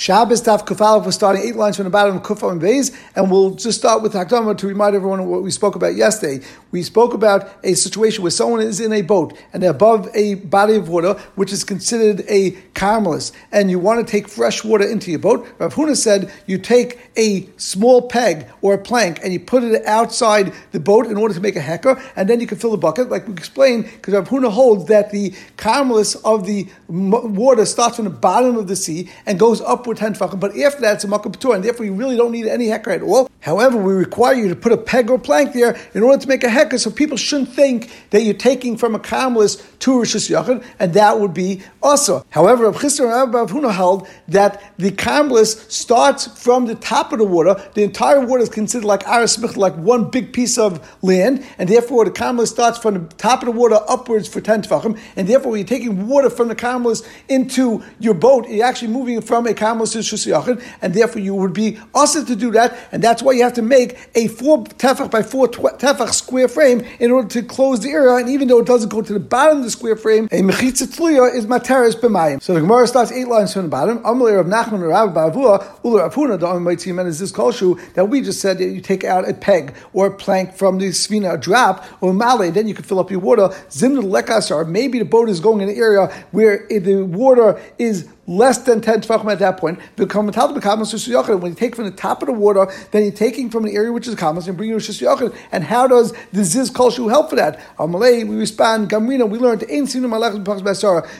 Shabbos Daf Kufalov, we're starting eight lines from the bottom of Kufal and Beis, and we'll just start with Hakdama to remind everyone what we spoke about yesterday. We spoke about a situation where someone is in a boat and they're above a body of water, which is considered a carmelist, and you want to take fresh water into your boat. Rav Huna said you take a small peg or a plank and you put it outside the boat in order to make a hecker, and then you can fill the bucket, like we explained, because Rav Huna holds that the carmelist of the water starts from the bottom of the sea and goes upward 10 tefachim, but after that it's a makkah and therefore you really don't need any hecker at all. However, we require you to put a peg or plank there in order to make a hecker, so people shouldn't think that you're taking from a carmelist to Rishis Yachid, and that would be also. However, Rav Chisda and Rav Huna held that the carmelist starts from the top of the water. The entire water is considered like Aris like one big piece of land, and therefore the carmelist starts from the top of the water upwards for 10 tefachim, and therefore you're taking water from the carmelist into your boat, you're actually moving it from a carmelist and therefore you would be asked to do that, and that's why you have to make a four tefach by four tefach square frame in order to close the area, and even though it doesn't go to the bottom of the square frame, a mechitza tluya is materis b'mayim. So the Gemara starts eight lines from the bottom. Amalei of Nachman Rav Bavua Ula Rapuna the Mighty Men is this kolshu that we just said that you take out a peg or a plank from the svina, a drop or a malay, then you can fill up your water. Zimna lekasar. Maybe the boat is going in an area where the water is less than 10 tefachim at that point. When you take from the top of the water, then you're taking from an area which is kamas and bringing it to And how does the Ziz Kolshu help for that? Amalei, we respond, Gamrina, we learned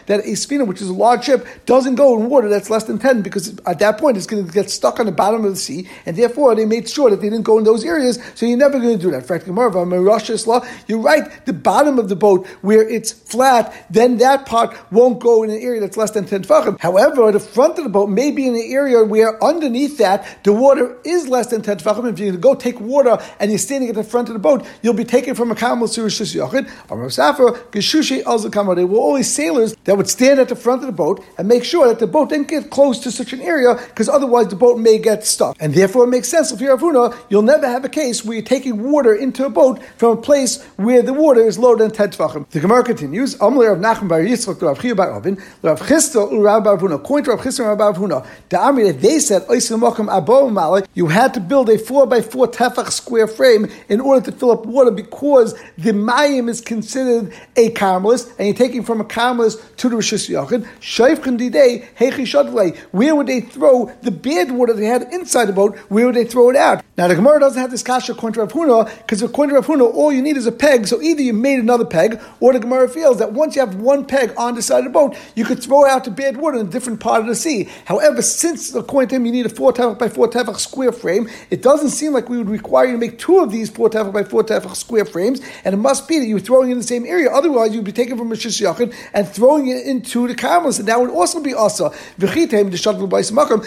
that a spina, which is a large ship, doesn't go in water that's less than 10 because at that point it's going to get stuck on the bottom of the sea. And therefore, they made sure that they didn't go in those areas. So you're never going to do that. Erashis law, You're right, the bottom of the boat where it's flat, then that part won't go in an area that's less than 10 tefachim. However, the front of the boat may be in an area where underneath that the water is less than 10 tefachim. If you're going to go take water and you're standing at the front of the boat, you'll be taken from a camel to Rishis Yachid. There were always sailors that would stand at the front of the boat and make sure that the boat didn't get close to such an area because otherwise the boat may get stuck. And therefore it makes sense if you're Avuna, you'll never have a case where you're taking water into a boat from a place where the water is lower than 10 tefachim. The Gemara continues, of Nachman Bar Yitzchak, Rav Chia Bar Avin, Rav Chisda, Rav Huna. According to Rav Chisda Rav Huna, the Amri they said you had to build a four by four tefach square frame in order to fill up water because the mayim is considered a carmelist, and you're taking from a carmelist to the Rishis Yachid. Shaifkan Didei Hechi Shadlei. Where would they throw the bad water they had inside the boat? Where would they throw it out? Now the Gemara doesn't have this kasha according to Rav Huna because according to Rav Huna, all you need is a peg. So either you made another peg, or the Gemara feels that once you have one peg on the side of the boat, you could throw out the bad water in a different part of the sea. However, since according to him you need a four tefach by four tefach square frame, it doesn't seem like we would require you to make two of these four tefach by four tefach square frames, and it must be that you're throwing in the same area. Otherwise, you'd be taking from Rishis Yachid and throwing it into the camels, and that would also be asa.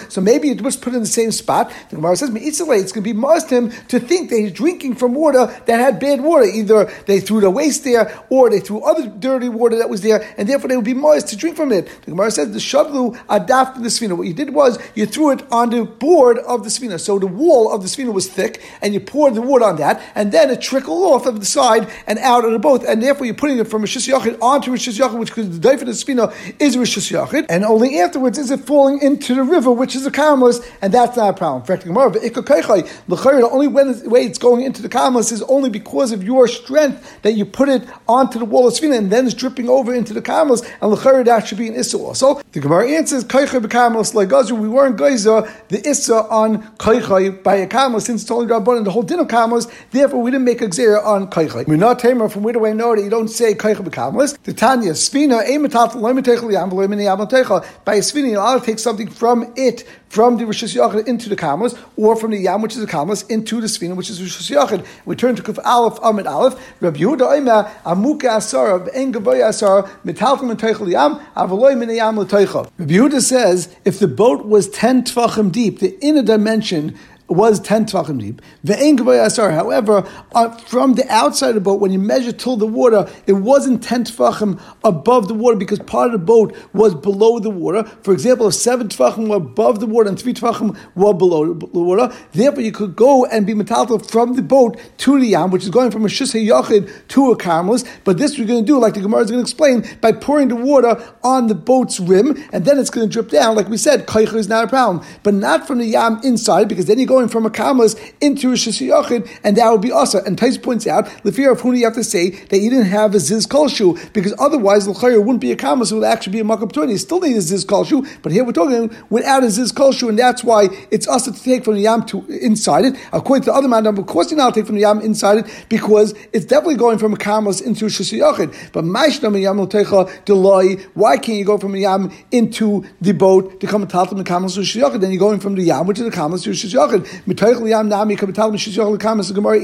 So maybe you just put it in the same spot. The Gemara says, it's going to be must him to think that he's drinking from water that had bad water. Either they threw the waste there, or they threw other dirty water that was there, and therefore they would be moist to drink from it. The Gemara says the shadlu adaf the svina. What you did was you threw it on the board of the svina. So the wall of the svina was thick, and you poured the wood on that, and then it trickled off of the side and out of the boat, and therefore you're putting it from a Yachid onto a Yachid, which because the day of the svina is Rishis Yachid, and only afterwards is it falling into the river, which is a Karmelis, and that's not a problem. In fact, the the only way it's going into the Karmelis is only because of your strength that you put it onto the wall of svina, and then it's dripping over into the Karmelis, and l'chayr that should be an issa also. The Gemara answers, like us, we weren't geyser the issa on kaichai by a kamal since it's only rabbanon the whole din of kamals. Therefore, we didn't make a gzera on kaichai. We're not tamer from where do I know that you don't say kaichai b'kamals? The Tanya svina ematat By a svina, allowed to take something from it from the Rishis Yachid into the Kamas, or from the Yam, which is the Kamas, into the Sfina, which is Rishis Yachid. We turn to Kuf Aleph, Amid Aleph, Rabbi Yehuda Oima, Amuka Asara, En Gavoy Asara, Metalchim and Teichel Yam, L'Teichel. Rabbi Yehuda says, if the boat was 10 Tvachim deep, the inner dimension was 10 tvachim deep. Ve'en asar. However, uh, from the outside of the boat, when you measure till the water, it wasn't 10 tvachim above the water because part of the boat was below the water. For example, if 7 tvachim were above the water and 3 tvachim were below the water, therefore you could go and be metaltal from the boat to the yam, which is going from a shisei yachid to a carmelist. But this we're going to do, like the Gemara is going to explain, by pouring the water on the boat's rim, and then it's going to drip down. Like we said, kaicher is not a problem, but not from the yam inside, because then you're going from a carmelist into a shisei yachid, and that would be also. And Tais points out, fear of whom you have to say that you didn't have a ziz kolshu, because otherwise the wouldn't be a carmelist, it would actually be a makab You still need a ziz kolshu, but here we're talking without a ziz kolshu, and that's why it's us to take from the yam to inside it. According to the other man, of course you're not take from the yam inside it because it's definitely going from a carmelist into a shasiyachid. But maishnam yam Lotecha delay. Why can't you go from the yam into the boat to come and talk the carmelist to shasiyachid? Then you're going from the yam, which is the carmelist to shasiyachid. The Gemara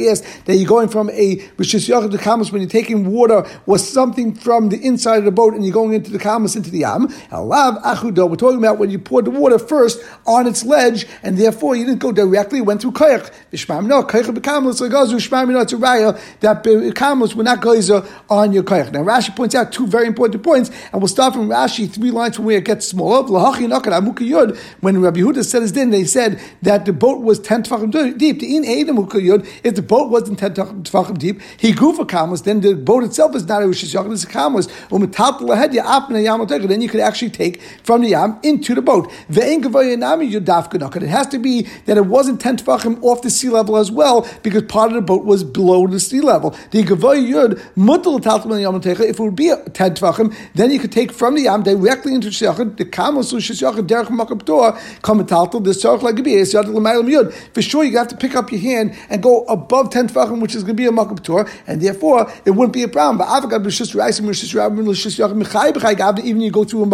that you're going from a shasiyachid to carmelist when you're taking water was something from the inside of the boat and you're going into the carmelist into the yam. Alav achudo. We're talking about when you poured the water first on its ledge and therefore you didn't go directly, went through kayak. Vishmam no kayak bekamelus legazu shmam no it's a raya that bekamelus were not geyser on your kayak. Now Rashi points out two very important points, and we'll start from Rashi three lines from where it gets smaller. When Rabbi Huda said his din, they said that the boat was ten tefachim deep. The in yud, if the boat wasn't ten tefachim deep, he grew for kamelus. Then the boat itself is not a rishis yachid; it's a kamelus. Um, then you could actually take from the yam into the boat. It has to be that it wasn't ten tefachim off the sea level as well, because part of the boat was below the sea level. The Yud, if it would be a ten tefachim, then you could take from the Yam directly into Shechad, the Kamos Shechad, Derech Makaptor, Kamatalto, the Sarach Lagabi, Yad Lamaylam Yud. For sure, you have to pick up your hand and go above ten tefachim, which is going to be a makom Makaptor, and therefore it wouldn't be a problem. But even you go through a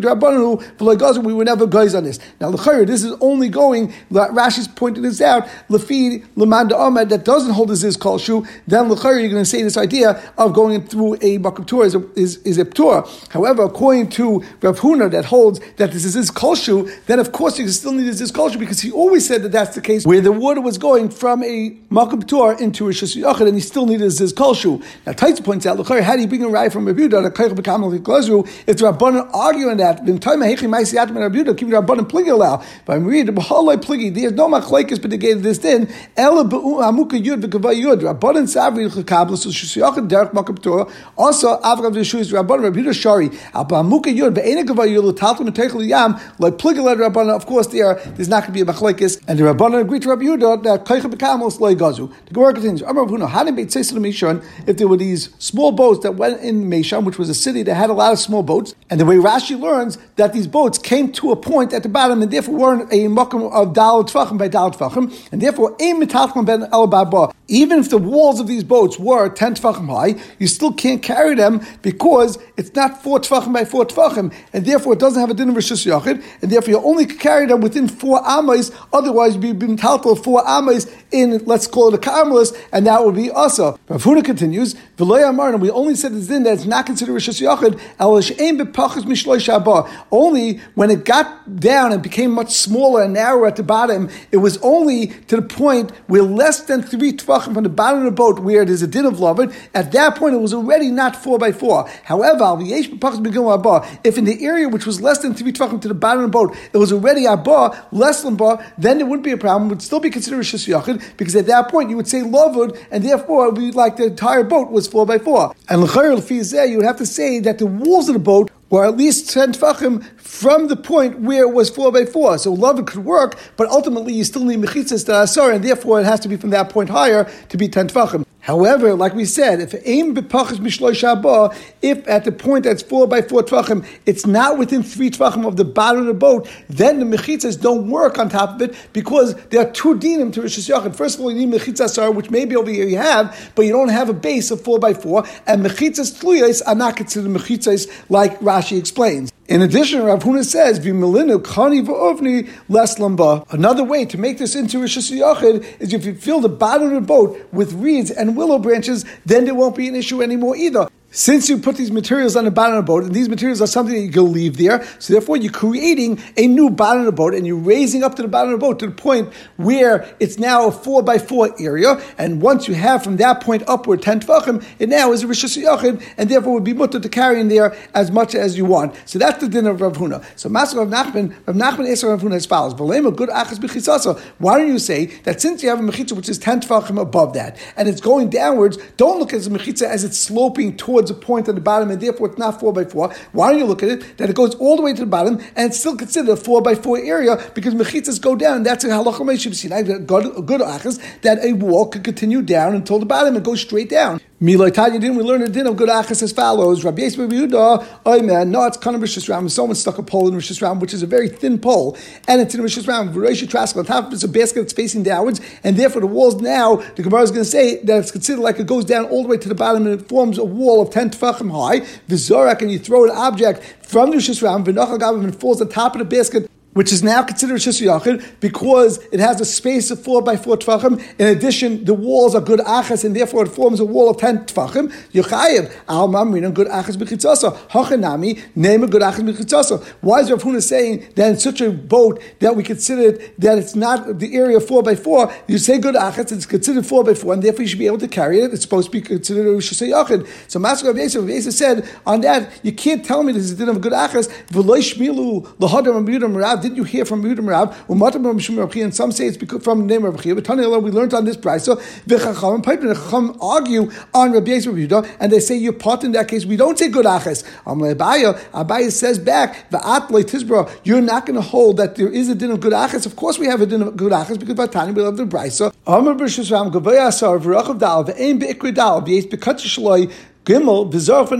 Drabbanu, V'Lagazim, we were never guys on this. Now, the this is only going, Rashi's pointing this out, Lafid, Lamanda Ahmed, that doesn't hold his call shoe, then Lachari, you're going to say this idea of going through a Makam Torah is a, is, is a Torah. However, according to Rav Huna that holds that this is his kol shoe, then of course you still need his kol shoe because he always said that that's the case where the water was going from a Makam Torah into a Shas Yachid and he still needed his kol shoe. Now Taitz points out, how do you bring a right from Rav Yudah to Kaich B'Kamal Glazru if the Rabbanan arguing that, then time Hechi Maisi Rav Yudah, keep the Rabbanan pligi allow. But I'm reading, B'Halai pligi, there's no machlaikis but gave this in, Ela Amuka Yud V'Kavay Yud, Rabbanan Savri L'Chakabla, so Shas Derek Makam Torah, also Avrav Yeshu is Rabbanan, Rav Yudah Shari, Abba Amuka Yud, Ve'ena Kavay Yud, Teichel Yam, like Pligalet Rabbanan, of course there, there's not going to be a machlaikis, and the Rabbanan agreed to Rabbi Yudah that Kaich B'Kamal Sloi Gazu. The Gemara continues, Amar Huna, how did Beit Seisel Mishon, if there were these small boats that went in Meshon, which was a city that had a lot of small boats, and the way Rashi learns that these boats came to a point at the bottom and therefore weren't a makom of Dal Tvachim by Dal Tvachim, and therefore a Mitachim ben El Baba. Even if the walls of these boats were 10 Tvachim high, you still can't carry them because it's not 4 Tvachim by 4 Tvachim, and therefore it doesn't have a din of Rishis Yachid, and therefore you only carry them within 4 Otherwise you'd be entitled 4 Amais in, let's call it a Carmelist, and that would be Asa. Rav Huna continues, V'loy Amar, and we only said this din that it's not considered Rishis Yachid, only when it got down and became much smaller and narrower at the bottom, it was only to the point where less than three tvachim from the bottom of the boat, where there's a din of lovin, at that point it was already not four by four. However, if in the area which was less than three tvachim to the bottom of the boat, it was already abba, less than then it wouldn't be a problem. It would still be considered shis yachid, because at that point you would say lovud, and therefore it would be like the entire boat was four by four. And l'chayr you would have to say that the walls of the boat or at least 10 tefachim from the point where it was 4 by 4. So love could work, but ultimately you still need mechitzas to asar, and therefore it has to be from that point higher to be 10 tefachim. However, like we said, if aim bepachas shabah, if at the point that's four by four tvachim, it's not within three tvachim of the bottom of the boat, then the mechitzas don't work on top of it because there are two dinim to Rishis Yachid. First of all, you need mechitzas which maybe over here you have, but you don't have a base of four by four, and mechitzas tluyas are not considered mechitzas like Rashi explains. In addition, Rav Huna says, "V'melinu kani v'ovni less lamba." Another way to make this into a Yachid is if you fill the bottom of the boat with reeds and willow branches, then there won't be an issue anymore either. Since you put these materials on the bottom of the boat, and these materials are something that you can leave there, so therefore you're creating a new bottom of the boat, and you're raising up to the bottom of the boat to the point where it's now a four by four area, and once you have from that point upward ten tvachim, it now is a rishus yachid, and therefore would be mutter to carry in there as much as you want. So that's the dinner of Rav Huna. So Master Rav Nachman, Rav Nachman is Rav Huna as follows: good achas. Why don't you say that since you have a mechitza which is ten tvachim above that, and it's going downwards, don't look at the mechitza as it's sloping towards a point at the bottom, and therefore it's not four by four. Why don't you look at it that it goes all the way to the bottom and it's still considered a four by four area because mechitzas go down. That's a halacha good, good achas that a wall could continue down until the bottom and go straight down. Miloi didn't we learn a din of good achas as follows. Rabbi Yisrael Yehuda, oh man, no, it's kind of Rishis Ram. Someone stuck a pole in Rishis Ram, which is a very thin pole, and it's in Rishis Ram. V'roishi Trask on top of it's a basket that's facing downwards, and therefore the walls now, the Gemara is going to say that it's considered like it goes down all the way to the bottom and it forms a wall of 10 tefachim high. The Zorak, and you throw an object from the Rishis Ram, v'nachal and falls on top of the basket which is now considered Shis Yachid because it has a space of four by four tvachim. In addition, the walls are good achas, and therefore it forms a wall of ten tvachim. Yochayev al mamrin good achas b'chitzasa hachanami name a good achas b'chitzasa. Why is Rav Huna saying that in such a boat that we consider it, that it's not the area four by four? You say good achas, it's considered four by four, and therefore you should be able to carry it. It's supposed to be considered a Shis Yachid. So Master Rav Yisrael, Yisrael said on that you can't tell me this is a din of good achas. V'loy shmilu lahadam amidam rav didn't you hear from Yehudim Rav? And some say it's because from the name of Rabbi But Tanila, we learned on this price. So the Chacham and Chacham argue on Rabbi Yehuda, and they say you're part in that case. We don't say good aches. Abaya, Abaya says back the Atle Tizbra. You're not going to hold that there is a din of good aches. Of course, we have a din of good aches because by Vatani we love the brisa. Amar B'Shus Ram Gavaya Asar V'Rachav Dal V'Ein Be'Ikri Dal V'Yes Bekat Shloi Gimel, v'zor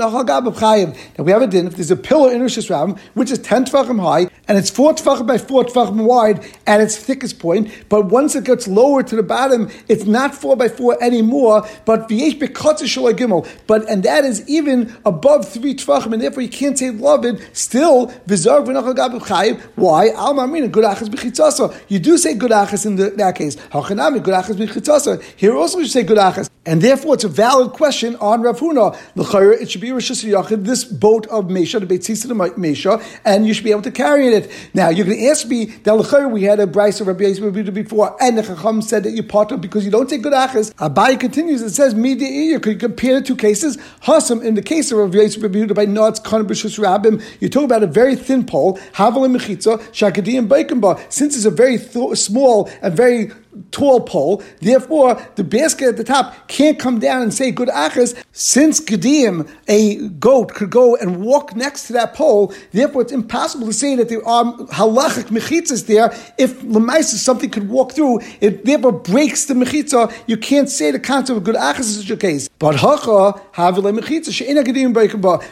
Now we have a din, if there's a pillar in Rosh Hashanah, which is 10 tefachim high, and it's 4 tefachim by 4 tefachim wide at its thickest point, but once it gets lower to the bottom, it's not 4 by 4 anymore, but v'yesh bekotze gimel. But, and that is even above 3 tefachim, and therefore you can't say loved, still, v'nachal Why? Al mamrin, good achas. You do say good achas in the, that case. Hachanami, good achas. Here also you say good achas. And therefore it's a valid question on Rav Huna it should be Rishis Yachid, this boat of Mesha, the Beit Sisa Mesha, and you should be able to carry it. Now, you're going to ask me, that L'chayr, we had a Bryce of Rabbi Yisrael before, and the Chacham said that you part of because you don't take good achas. Abai continues, it says, Midi you could compare the two cases. Hasam, in the case of Rabbi Yisrael by Notz, Kana B'Shus Rabbim, you talk about a very thin pole, Havel and Mechitza, Shakadi and Baikenba. Since it's a very th- small and very tall pole. Therefore, the basket at the top can't come down and say good achas. Since Gedim, a goat could go and walk next to that pole, therefore it's impossible to say that there are halachic mechitzas there. If lemaisa something could walk through, it therefore breaks the mechitza. You can't say the concept of good achas such a case. But hacha havile mechitza she'ena Gedim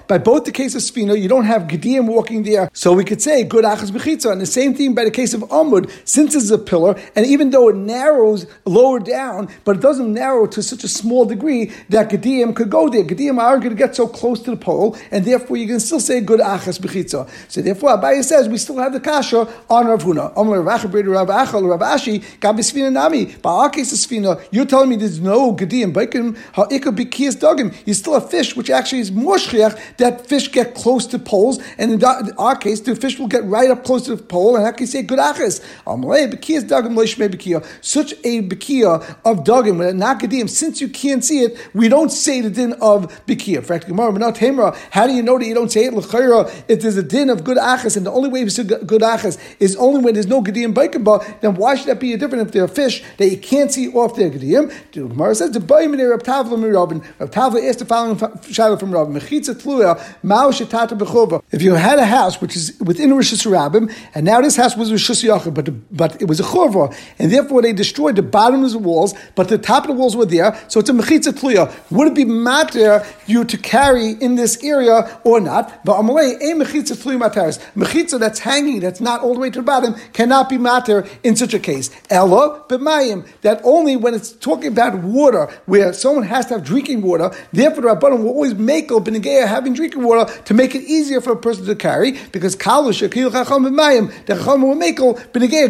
By both the case of Sfina, you don't have Gedim walking there, so we could say good achas mechitza. And the same thing by the case of Amud, since it's a pillar, and even though it narrows lower down, but it doesn't narrow to such a small degree that Gedim could go there. Gedim are going to get so close to the pole, and therefore you can still say good achas bechitza. So therefore, Abaye says we still have the kasha on Rav Huna. Rav Achal, Rav Ashi, Gabisfina Nami. Sfina, you're telling me there's no Gedim, Baikim, Ha'ikah Bikiyas Dogim. You still have fish, which actually is more shriach, that fish get close to poles, and in our case, the fish will get right up close to the pole, and how can say good achas? Amalei, Bikiyas Dogim, Leishme Bikiyah such a bikia of dogim with nakadim, since you can't see it, we don't say the din of bikia. fact, Gemara, not Tamra, how do you know that you don't say it? L'chayra, if there's a din of good achas, and the only way we say good achas is only when there's no gedim baikamba, then why should that be a different if there are fish that you can't see off their gedim? The Gemara says the bayim Rab Tavla mirabin. Rab Tavla asked the following shadow from Rabin: Mechitza tluya mao shetata bechova. If you had a house which is within Rosh Hashanah, and now this house was Rosh but but it was a chorva, and therefore they destroyed the bottom of the walls, but the top of the walls were there, so it's a mechitza tluya. Would it be matter you to carry in this area or not? But amalei a mechitza tluya materis. Mechitza that's hanging, that's not all the way to the bottom, cannot be matter in such a case. Ella b'mayim that only when it's talking about water, where someone has to have drinking water. Therefore, the rabbanon will always make up having drinking water to make it easier for a person to carry, because kalush akil chacham b'mayim the chacham will make up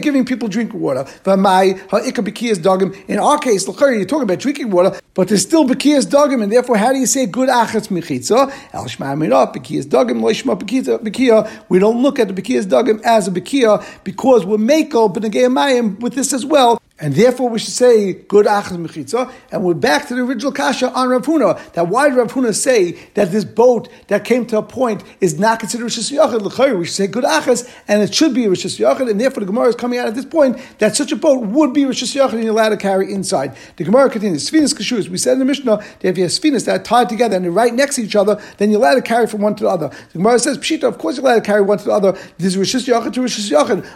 giving people drinking water. Ha'ika bekiyas dagim. In our case, you're talking about drinking water, but there's still bekiyas dagim, and therefore, how do you say good achatz mechitza? El shma aminah bekiyas dagim loishma bekiya. We don't look at the bekiyas dagim as a bekiya because we're mako b'negei with this as well. And therefore, we should say good achaz mechitza. And we're back to the original kasha on Rav Huna. That why did Rav Huna say that this boat that came to a point is not considered rishis yachid? We should say good achaz, and it should be rishis yachid. And therefore, the Gemara is coming out at this point that such a boat would be rishis yachid and you're allowed to carry inside. The Gemara continues. Sfinas kashus. We said in the Mishnah that if you have sfinas that are tied together and they're right next to each other, then you're allowed to carry from one to the other. The Gemara says pshita. Of course, you're allowed to carry one to the other. This is rishis yachid to rishis yachid.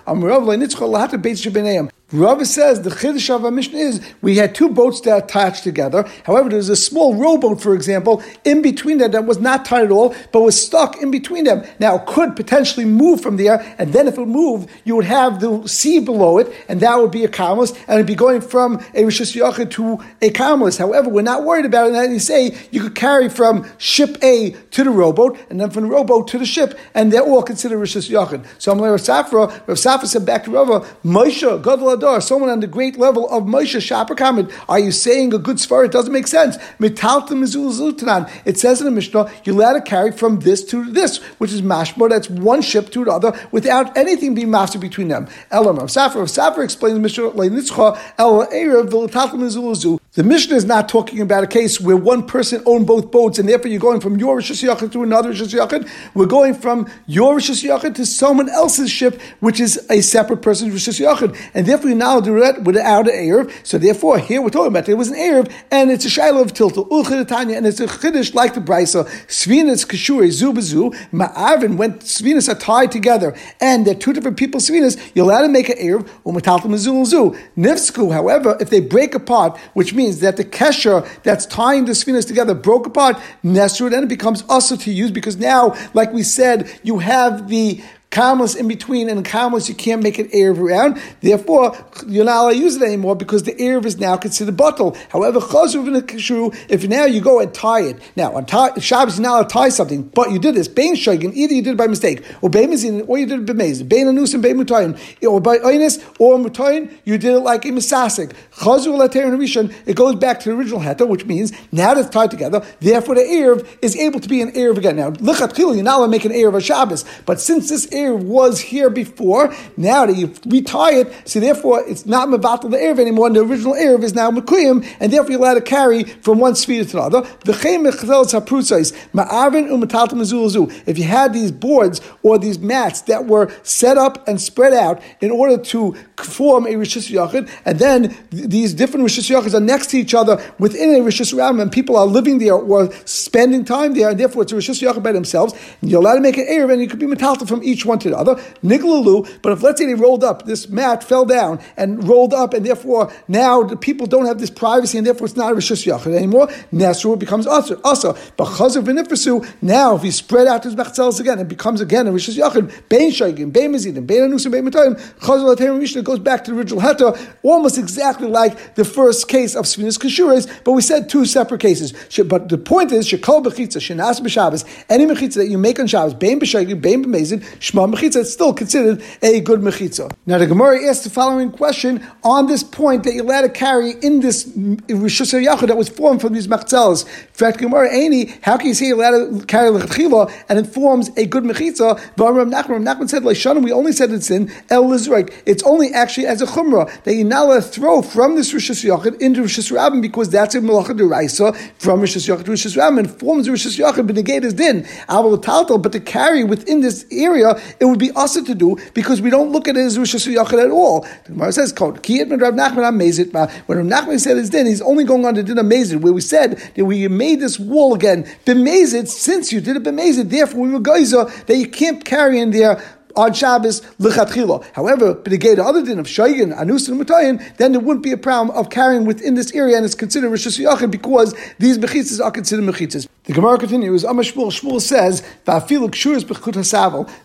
Rava says the chiddush of our mission is we had two boats that attached together. However, there's a small rowboat, for example, in between them that was not tied at all, but was stuck in between them. Now, it could potentially move from there, and then if it moved, you would have the sea below it, and that would be a karmelis, and it'd be going from a rishis yachid to a karmelis. However, we're not worried about it. And you say you could carry from ship A to the rowboat, and then from the rowboat to the ship, and they're all considered rishis yachid. So I'm like Rav Safra. Rav Safra said back to Rava, Moshe, Gadol someone on the great level of Moshe Shaper Kamid, are you saying a good svar? It doesn't make sense. It says in the Mishnah, you're allowed to carry from this to this, which is mashmor, that's one ship to another, without anything being master between them. Elam of Safar. Safar explains the Mishnah, the Mishnah is not talking about a case where one person owned both boats and therefore you're going from your Rosh to another Rosh We're going from your Rosh to someone else's ship, which is a separate person's Rosh And therefore you're now do that without an Erev. So therefore, here we're talking about there was an Erev, and it's a Shiloh of Tiltal, Ulchidatanya, and it's a Chiddush like the Brisa. Svinas Kashuri, Zubazu, Ma'arvin, when Svinas are tied together, and they're two different people, Svinas, you're allowed to make an Erev, Umataltam Zu. Nifsku, however, if they break apart, which means that the Kesher that's tying the Svinas together broke apart, Nesru, then it becomes also to use because now, like we said, you have the Karmelis in between, and Karmelis you can't make an Erev around. Therefore, you're not allowed to use it anymore because the Erev is now considered bottle. However, if now you go and tie it, now on tie, Shabbos you're not allowed to tie something, but you did this, Bain Shagin, either you did it by mistake, or Bain Mazin, or you did it by Mezin, Bain Anus and Bain or by Einis, or Mutayin, you did it like a Misasik. It goes back to the original Heta, which means now that it's tied together, therefore the Erev is able to be an Erev again. Now, Lichat you're not allowed to make an Erev of Shabbos, but since this Erev was here before. Now that you retie it, so therefore it's not Mavatal the Erev anymore, and the original Erev is now Mekuyim, and therefore you're allowed to carry from one speed to another. If you had these boards or these mats that were set up and spread out in order to form a Rishis Yachid, and then these different Rishis Yachids are next to each other within a Rishis Ram, and people are living there or spending time there, and therefore it's a Rishis Yachid by themselves, and you're allowed to make an Erev, and you could be metalta from each one to the other. Niglalu, but if let's say they rolled up, this mat fell down and rolled up, and therefore now the people don't have this privacy, and therefore it's not a Rishis Yachid anymore, Nesru becomes Asa. Asa. But Chazav V'nifrasu, now if you spread out his Mechzelis again, it becomes again a Rishis Yachid, Bein Shaygin, Bein Mazidim, Bein Anusim, Bein Matayim, Chazav Laterim Mishnah goes back to the original Heta, almost exactly like the first case of Svinas Kashuris, but we said two separate cases. But the point is, Shekol Bechitza, Shenas B'Shabbos, any Mechitza that you make on Shabbos, Bein B'Shaygin, Bein B'Mezin, Shema Mechitza, it's still considered a good Mechitza. Now the Gemara asked the following question on this point that you're allowed to carry in this Rishus Yachid that was formed from these Machzelas. fact, Gemara Aini, how can you say you're allowed to carry Lechila and it forms a good Mechitza? Ram Nachman, Nachman said, we only said it's in El Lizraik. It's only actually as a Chumrah that you're not allowed to throw from this Rishus Yachid into Rishus Rabbin because that's a Malacha Deraisa from Rishus Yachid to Rishus and forms Rishus Yachid, but negate is din. But to carry within this area, it would be us to do because we don't look at it as Yachid at all. The Gemara says, Rav Nachman. When Rav Nachman said his din, he's only going on to din Amazit, where we said that we made this wall again. Bemazit, since you did it Bemazit, therefore we were geyser that you can't carry in there on Shabbos lechatchila. However, again, other than of shayin, anus, and mutayin, then there wouldn't be a problem of carrying within this area, and it's considered rishus yachid because these mechitzas are considered mechitzas. The Gemara continues. Amashmul Shmuel says.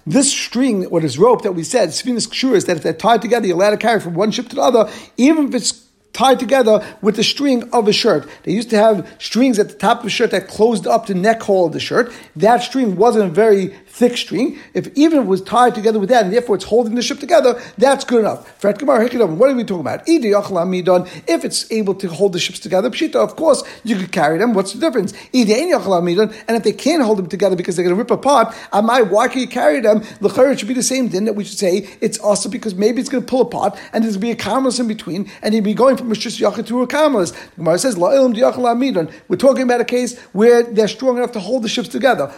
This string, or this rope that we said, sfinas kshuras, that if they're tied together, you're allowed to carry from one ship to the other, even if it's tied together with the string of a shirt. They used to have strings at the top of the shirt that closed up the neck hole of the shirt. That string wasn't very thick string. If even it was tied together with that, and therefore it's holding the ship together, that's good enough. What are we talking about? If it's able to hold the ships together, pshita, of course, you could carry them. What's the difference? And if they can't hold them together because they're going to rip apart, am I, why can you carry them? The should be the same din that we should say it's also because maybe it's going to pull apart and there's going to be a karmelis in between, and you'd be going from a shus to a. The Gemara says, We're talking about a case where they're strong enough to hold the ships together.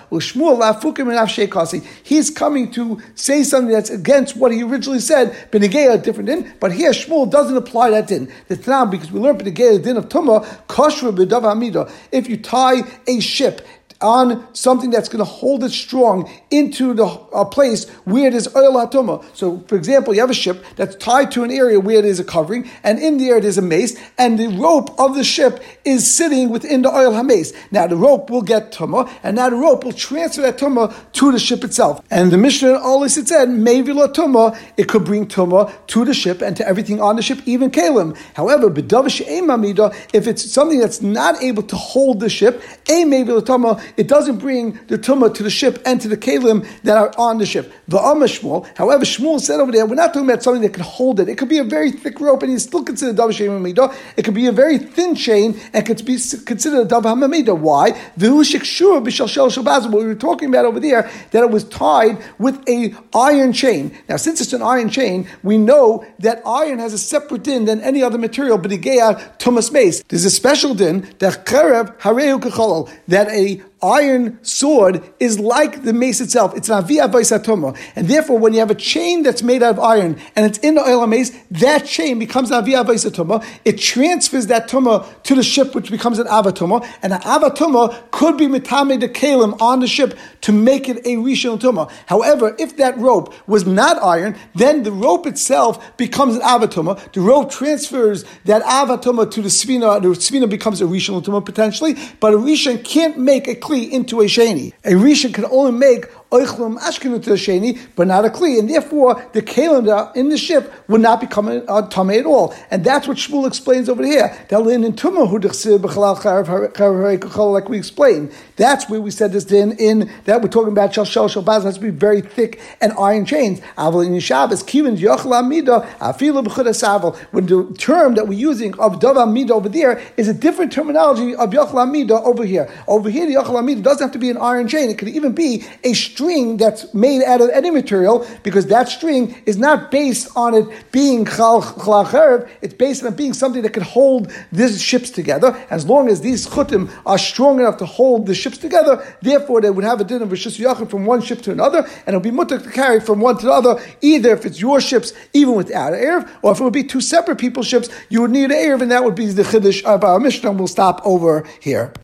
He's coming to say something that's against what he originally said, Benegea, different din, but here Shmuel doesn't apply that din. The Tanam, because we learned Benegea, din of Tumah, Kashra B'dav Hamida. If you tie a ship on something that's going to hold it strong into the a place where it is oil hatuma. So, for example, you have a ship that's tied to an area where it is a covering, and in there it is a mace, and the rope of the ship is sitting within the oil hamace. Now the rope will get tuma, and now the rope will transfer that tuma to the ship itself. And the Mishnah always said, maybe la tuma, it could bring tuma to the ship and to everything on the ship, even kalim. However, if it's something that's not able to hold the ship, a maybe la tuma it doesn't bring the tumah to the ship and to the kalim that are on the ship. The Shmuel, however, Shmuel said over there, we're not talking about something that could hold it. It could be a very thick rope and he's still considered dav midah. It could be a very thin chain and could be considered a dav hamamidah. Why? We were talking about over there, that it was tied with a iron chain. Now, since it's an iron chain, we know that iron has a separate din than any other material, but tumas mace. There's a special din that that a iron sword is like the mace itself. It's an avia vaisatoma. And therefore, when you have a chain that's made out of iron and it's in the oil mace, that chain becomes an avia vaisatoma. It transfers that tuma to the ship, which becomes an avatuma. And an avatuma could be mitame the kalim on the ship to make it a rishon tuma. However, if that rope was not iron, then the rope itself becomes an avatoma. The rope transfers that avatoma to the svina. The svina becomes a rishon tuma potentially, but a rishon can't make a into a sheni. A rishon can only make oichlum ashkenu to the sheni, but not a kli, and therefore the kalim in the ship would not become a uh, tame at all. And that's what Shmuel explains over here. Like we explained, that's where we said this din in that we're talking about shal shal shal baz has to be very thick and iron chains. in Shabbos kivin mida When the term that we're using of davam mida over there is a different terminology of yochla mida over here. Over here, the yochla mida doesn't have to be an iron chain; it could even be a string that's made out of any material because that string is not based on it being chal chalacherev, it's based on it being something that can hold these ships together. As long as these chutim are strong enough to hold the ships together, therefore they would have a din of Rishis Yachid from one ship to another, and it would be mutter to carry from one to the other, either if it's your ships, even without an Erev, or if it would be two separate people's ships, you would need an Erev, and that would be the Chiddush of our Mishnah. We'll stop over here.